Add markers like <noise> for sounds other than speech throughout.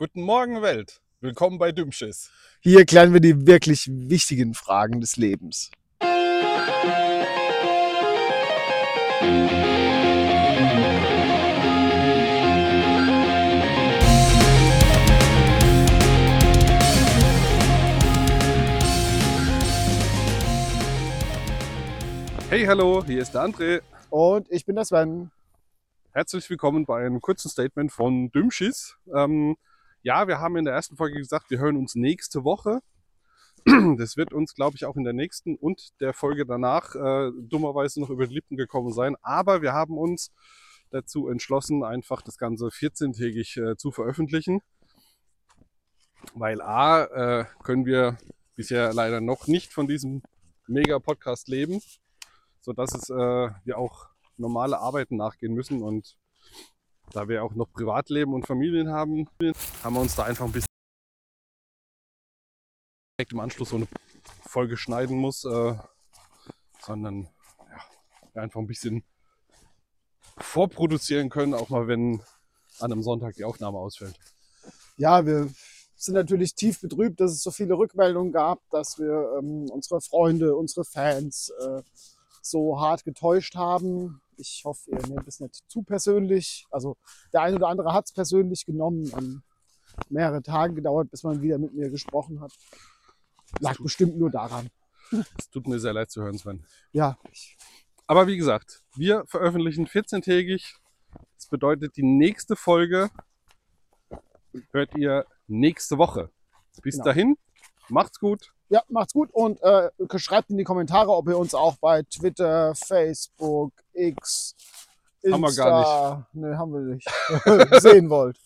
Guten Morgen, Welt. Willkommen bei Dümschiss. Hier klären wir die wirklich wichtigen Fragen des Lebens. Hey, hallo, hier ist der André. Und ich bin der Sven. Herzlich willkommen bei einem kurzen Statement von Dümschiss. Ähm, ja, wir haben in der ersten Folge gesagt, wir hören uns nächste Woche. <clears throat> Das wird uns, glaube ich, auch in der nächsten und der Folge danach äh, dummerweise noch über die Lippen gekommen sein. Aber wir haben uns dazu entschlossen, einfach das Ganze 14-tägig äh, zu veröffentlichen. Weil A, äh, können wir bisher leider noch nicht von diesem Mega-Podcast leben, sodass es, äh, wir auch normale Arbeiten nachgehen müssen. Und da wir auch noch Privatleben und Familien haben, haben wir uns da einfach ein bisschen direkt im Anschluss so eine Folge schneiden muss, äh, sondern ja, einfach ein bisschen vorproduzieren können, auch mal wenn an einem Sonntag die Aufnahme ausfällt. Ja, wir sind natürlich tief betrübt, dass es so viele Rückmeldungen gab, dass wir ähm, unsere Freunde, unsere Fans äh, so hart getäuscht haben. Ich hoffe, ihr nehmt es nicht zu persönlich. Also der eine oder andere hat es persönlich genommen. Ähm, mehrere Tage gedauert, bis man wieder mit mir gesprochen hat. Lag bestimmt nur daran. Es tut mir sehr leid zu hören, Sven. Ja, ich, Aber wie gesagt, wir veröffentlichen 14-tägig. Das bedeutet, die nächste Folge hört ihr nächste Woche. Bis Genau. dahin, macht's gut. ja, macht's gut und äh, schreibt in die Kommentare, ob ihr uns auch bei Twitter, Facebook, X, Insta, Haben wir gar Nee, haben wir nicht. <laughs> sehen wollt.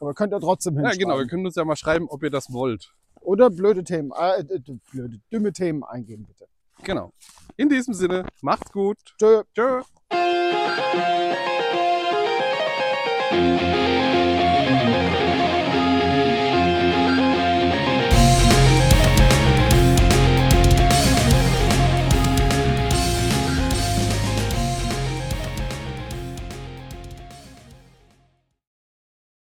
Aber könnt ihr trotzdem Ja, hinschreiben. genau, ihr könnt uns ja mal schreiben, ob ihr das wollt. Oder blöde Themen, äh, äh, blöde, dumme Themen eingeben, bitte. Genau. In diesem Sinne, macht's gut. Tschö. Tschö.